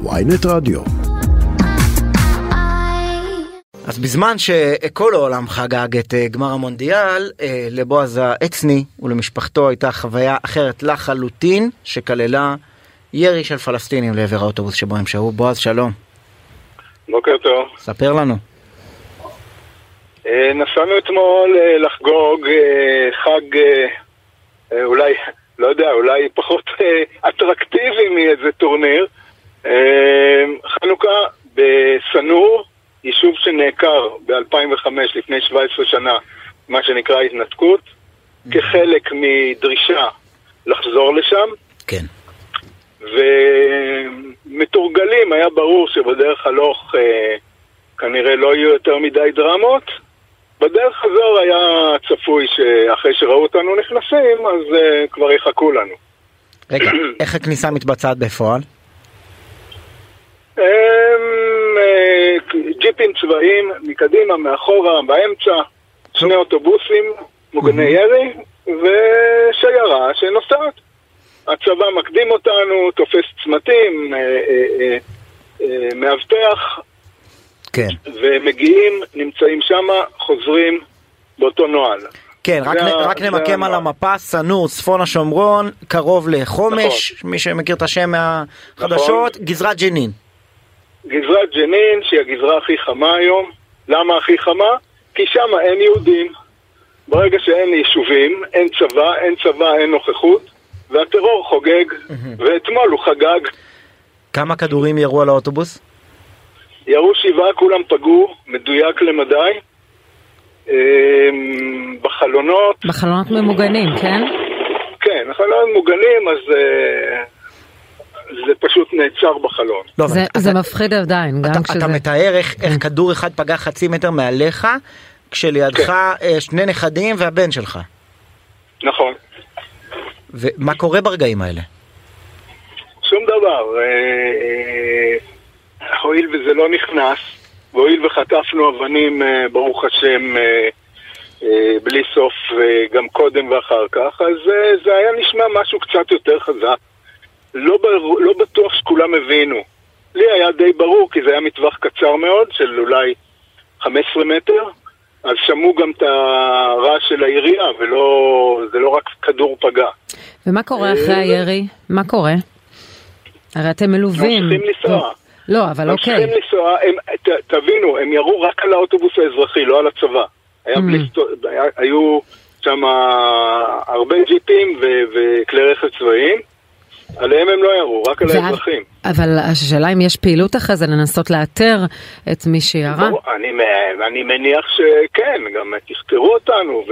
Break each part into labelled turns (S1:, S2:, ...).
S1: ויינט רדיו.
S2: אז בזמן שכל העולם חגג את אה, גמר המונדיאל, אה, לבועז העצני ולמשפחתו הייתה חוויה אחרת לחלוטין, שכללה ירי של פלסטינים לעבר האוטובוס שבו הם שהו. בועז, שלום.
S3: בוקר טוב.
S2: ספר לנו.
S3: אה, נסענו אתמול לחגוג חג אולי, לא יודע, אולי פחות אטרקטיבי מאיזה טורניר. אה, חנוכה בסנור, יישוב שנעקר ב-2005, לפני 17 שנה, מה שנקרא התנתקות, כחלק מדרישה לחזור לשם.
S2: כן.
S3: ומתורגלים, היה ברור שבדרך הלוך אה, כנראה לא יהיו יותר מדי דרמות. בדרך חזור היה צפוי שאחרי שראו אותנו נכנסים, אז אה, כבר יחכו לנו.
S2: רגע, איך הכניסה מתבצעת בפועל?
S3: הם, אה, ג'יפים צבאיים מקדימה, מאחורה, באמצע, שני אוטובוסים, מוגני ירי, ושיירה שנוסעת. הצבא מקדים אותנו, תופס צמתים, אה, אה, אה, מאבטח,
S2: כן.
S3: ומגיעים, נמצאים שמה, חוזרים באותו נוהל.
S2: כן, רק,
S3: זה ה-
S2: רק
S3: זה
S2: נמקם על
S3: הנוהל.
S2: המפה, סנור, צפון השומרון, קרוב לחומש, מי שמכיר את השם מהחדשות, גזרת ג'נין.
S3: גזרת ג'נין, שהיא הגזרה הכי חמה היום. למה הכי חמה? כי שם אין יהודים. ברגע שאין יישובים, אין צבא, אין צבא, אין נוכחות, והטרור חוגג, ואתמול הוא חגג.
S2: כמה כדורים ירו על האוטובוס?
S3: ירו שבעה, כולם פגעו, מדויק למדי. אמ, בחלונות,
S4: בחלונות ממוגנים, כן?
S3: כן, החלונות מוגנים, אז אה, זה פשוט נעצר בחלון.
S2: לא,
S4: זה,
S2: אתה-
S4: זה מפחיד עדיין, גם
S2: אתה,
S4: כשזה...
S2: אתה מתאר איך, איך כדור אחד פגע חצי מטר מעליך, כשלידך אה, שני נכדים והבן שלך.
S3: נכון.
S2: ומה קורה ברגעים האלה?
S3: שום דבר. אה, אה, הואיל וזה לא נכנס, והואיל וחטפנו אבנים, אה, ברוך השם, בלי סוף, גם קודם ואחר כך, אז זה היה נשמע משהו קצת יותר חזק. לא, ברור, לא בטוח שכולם הבינו. לי היה די ברור, כי זה היה מטווח קצר מאוד, של אולי 15 מטר, אז שמעו גם את הרעש של העירייה, וזה לא רק כדור פגע.
S4: ומה קורה אחרי
S3: אה,
S4: הירי? מה קורה? הרי אתם מלווים.
S3: ממשיכים לנסוע.
S4: לא, אבל
S3: ממשיכים
S4: אוקיי.
S3: לנסוע, הם, ת, תבינו, הם ירו רק על האוטובוס האזרחי, לא על הצבא. היה
S4: Mm.
S3: בלי היה, היו שם הרבה ג'יפים וכלי רכב צבאיים, עליהם הם לא ירו, רק על האזרחים.
S4: אבל השאלה אם יש פעילות אחרי זה לנסות לאתר את מי שירה.
S3: אני, אני מניח שכן, גם תכתרו אותנו,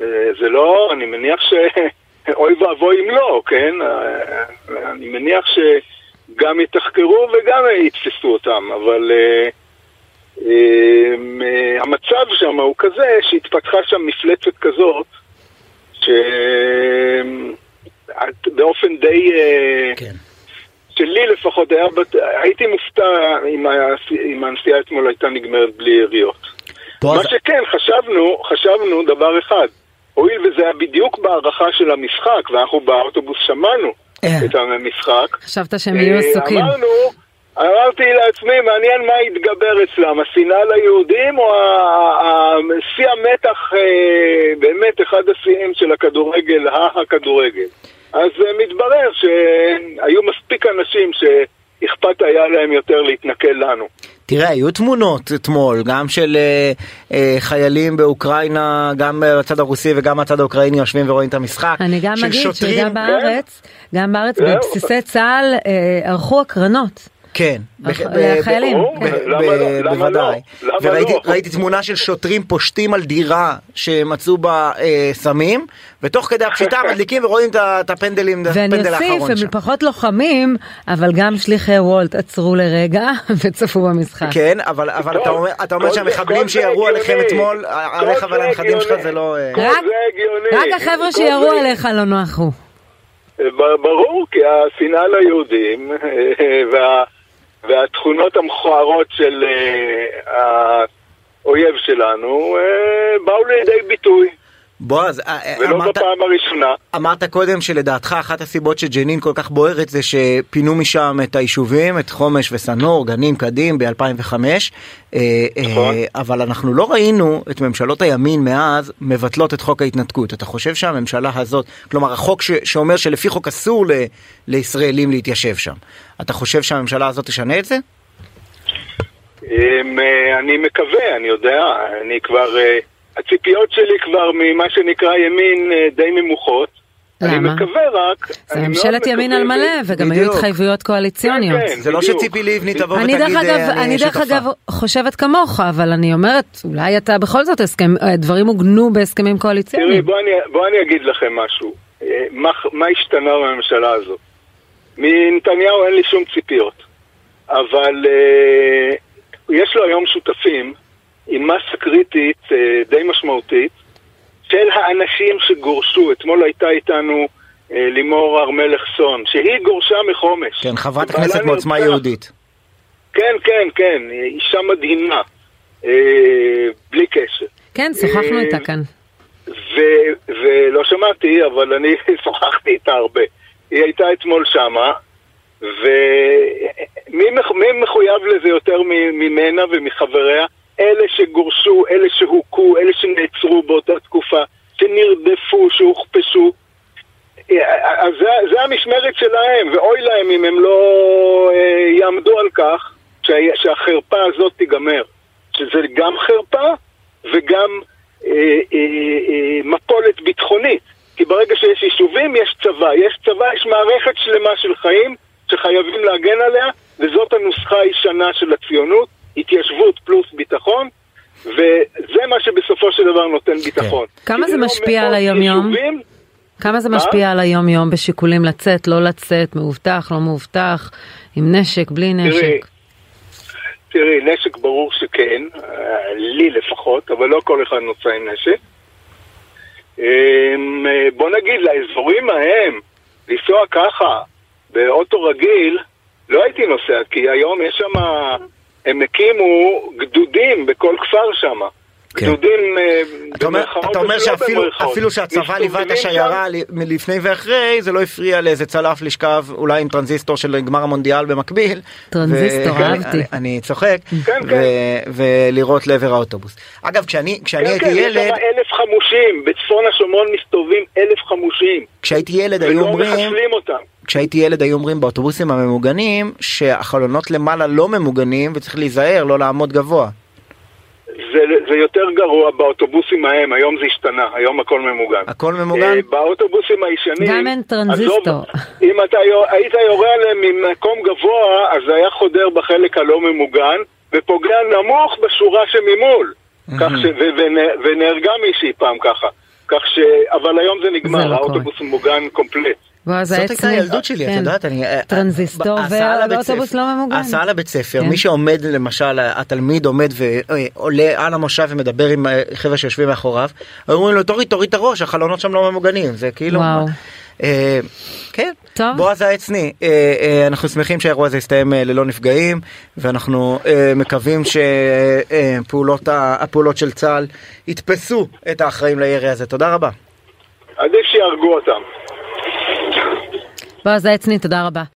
S3: וזה לא, אני מניח ש... אוי ואבוי אם לא, כן? אני מניח שגם יתחקרו וגם יתפסו אותם, אבל אה, אה, המצב שם הוא כזה שהתפתחה שם מפלצת כזאת, שבאופן די... אה,
S2: כן.
S3: שלי לפחות היה, בת... הייתי מופתע אם, הנסיעה אתמול הייתה נגמרת בלי יריות. מה שכן, חשבנו, חשבנו דבר אחד, הואיל וזה היה בדיוק בהערכה של המשחק, ואנחנו באוטובוס שמענו
S2: אה.
S3: את המשחק,
S4: חשבת שהם יהיו
S3: אה,
S4: עסוקים.
S3: אמרנו, אמרתי לעצמי, מעניין מה יתגבר אצלם, השנאה ליהודים או שיא המתח, אה, באמת אחד השיאים של הכדורגל, הכדורגל. אז אה, מתברר שהיו מספיק אנשים שאכפת היה להם יותר להתנכל לנו.
S2: תראה, היו תמונות אתמול, גם של אה, אה, חיילים באוקראינה, גם בצד הרוסי וגם בצד האוקראיני יושבים ורואים את המשחק.
S4: אני גם אגיד
S2: שוטרים,
S4: שגם בארץ, גם בארץ. בבסיסי צה"ל אה, ערכו הקרנות.
S2: כן,
S4: לחיילים,
S2: בוודאי. וראיתי
S3: לא?
S2: ראיתי תמונה של שוטרים פושטים על דירה שמצאו בה אה, סמים, ותוך כדי הפשיטה מדליקים ורואים את הפנדלים, את
S4: ואני
S2: הפנדל
S4: אוסיף,
S2: האחרון שם.
S4: הם פחות לוחמים, אבל גם שליחי וולט עצרו לרגע וצפו במשחק.
S2: כן, אבל אתה אומר- שהמחבלים שירו עליכם. אתמול, עליך ועל הנכדים שלך. זה לא... אה,
S4: רק- החבר'ה שירו עליך לא נחו.
S3: ב- ברור, כי השנאה ליהודים וה, והתכונות המכוערות של אה, האויב שלנו אה, באו לידי ביטוי.
S2: בועז, אה,
S3: ולא
S2: אמרת,
S3: בפעם הראשונה.
S2: אמרת קודם שלדעתך אחת הסיבות שג'נין כל כך בוערת זה שפינו משם את היישובים, את חומש וסנור, גנים, קדים ב-2005,
S3: נכון.
S2: אבל אנחנו לא ראינו את ממשלות הימין מאז מבטלות את חוק ההתנתקות. אתה חושב שהממשלה הזאת, כלומר החוק ש- שאומר שלפי חוק אסור ל- לישראלים להתיישב שם, אתה חושב שהממשלה הזאת תשנה את זה?
S3: אמ, אה, אני מקווה, אני יודע, אני כבר, אה, הציפיות שלי כבר ממה שנקרא ימין אה, די נמוכות. אני
S4: למה?
S3: מקווה רק...
S4: זה
S3: אני
S4: ממשלת ימין על מלא, וגם היו
S2: בדיוק.
S4: התחייבויות קואליציוניות.
S3: כן, כן.
S2: זה לא
S3: בדיוק.
S2: שציפי לבני תבוא
S4: אני
S2: ותגיד,
S4: אגב,
S2: "אה,
S4: אני דרך
S2: שותפה".
S4: אגב חושבת כמוך, אבל אני אומרת, אולי אתה בכל זאת הסכם, דברים עוגנו בהסכמים
S3: תראי,
S4: קואליציוניים.
S3: בוא אני, בוא אני אגיד לכם משהו. אה, מה, מה השתנה בממשלה הזאת? מנתניהו אין לי שום ציפיות. אבל אה, יש לו היום שותפים עם מסה קריטית אה, די משמעותית של האנשים שגורשו. אתמול הייתה איתנו אה, לימור הר מלך סון, שהיא גורשה מחומש.
S2: כן, חברת הכנסת מעוצמה. יהודית.
S3: כן, כן, כן, אישה מדהימה, אה, בלי קשר.
S4: כן, שוחחנו איתה כאן.
S3: ו- ולא שמעתי, אבל אני שוחחתי איתה הרבה. היא הייתה אתמול שמה, ומי מח- מי מחויב לזה יותר מ- ממנה ומחבריה? אלה שגורשו, אלה שהוכו, אלה שנעצרו באותה תקופה, שנרדפו, שהוכפשו. אז זה, זה המשמרת שלהם, ואוי להם אם הם לא אה, יעמדו על כך שה, שהחרפה הזאת תיגמר. שזה גם חרפה וגם אה, אה, אה, מפולת ביטחונית. כי ברגע שיש יישובים יש צבא, יש צבא, יש מערכת שלמה של חיים שחייבים להגן עליה, וזאת הנוסחה הישנה של הציונות, התיישבות פלוס ביטחון, וזה מה שבסופו של דבר נותן ביטחון.
S4: כמה זה
S3: לא
S4: משפיע על היום-יום?
S3: יישובים,
S4: כמה זה? משפיע על היום-יום בשיקולים לצאת, לא לצאת, מאובטח, לא מאובטח, עם נשק, בלי נשק?
S3: תראי, נשק ברור שכן, אה, לי לפחות, אבל לא כל אחד נוסע עם נשק. אמ, אה, בוא נגיד, לאזורים ההם, לנסוע ככה, באוטו רגיל, לא הייתי נוסע, כי היום יש שם, הם הקימו גדודים בכל כפר שם.
S2: כן.
S3: גדודים אה,
S2: אתה אומר,
S3: במרכאות
S2: אתה אומר
S3: ולא
S2: שאפילו שהצבא ליווה את השיירה לי- מלפני ואחרי זה לא הפריע לאיזה צלף לשכב אולי עם טרנזיסטור של גמר המונדיאל במקביל.
S4: טרנזיסטור,
S2: ו-
S4: אהבתי.
S2: אני- אני צוחק
S3: כן,
S2: ו-
S3: כן.
S2: ולראות לעבר האוטובוס. אגב כשאני כשאני
S3: כן,
S2: הייתי
S3: כן,
S2: ילד
S3: שם אלף חמושים, בצפון השומרון מסתובבים אלף חמושים.
S2: כשהייתי ילד היו
S3: ולא
S2: אומרים
S3: מחסלים אותם.
S2: כשהייתי ילד היו אומרים באוטובוסים הממוגנים שהחלונות למעלה לא ממוגנים וצריך להיזהר לא לעמוד גבוה.
S3: זה, זה יותר גרוע באוטובוסים ההם, היום זה השתנה, היום הכל ממוגן.
S2: הכל ממוגן?
S3: אה, באוטובוסים הישנים...
S4: גם אין טרנזיסטור.
S3: עזוב, אם אתה היית יורה עליהם ממקום גבוה, אז זה היה חודר בחלק הלא ממוגן, ופוגע נמוך בשורה שממול. כך ש... ו... ונ- ונהרגה מישהי פעם ככה. כך ש... אבל היום זה
S4: זה
S3: נגמר,
S4: לא
S3: האוטובוס מוגן קומפלט.
S4: בועז
S2: זאת הייתה. הילדות שלי, את
S4: כן.
S2: יודעת, אני... אה,
S4: טרנזיסטור
S2: ההסעה לבית
S4: ואוטובוס לא ממוגן.
S2: ההסעה לבית ספר,
S4: כן.
S2: מי שעומד למשל, התלמיד עומד ועולה על המושב ומדבר עם אה, חבר'ה שיושבים מאחוריו, אומרים לו תוריד תוריד את הראש, החלונות שם לא ממוגנים, זה כאילו...
S4: וואו.
S2: אה, כן,
S4: טוב.
S2: בועז העצני, אה, אה, אנחנו שמחים שהאירוע הזה יסתיים אה, ללא נפגעים ואנחנו אה, מקווים שהפעולות הפעולות של צה"ל יתפסו את האחראים לירי הזה, תודה רבה.
S3: עדיף שיהרגו אותם.
S4: בועז העצני, תודה רבה.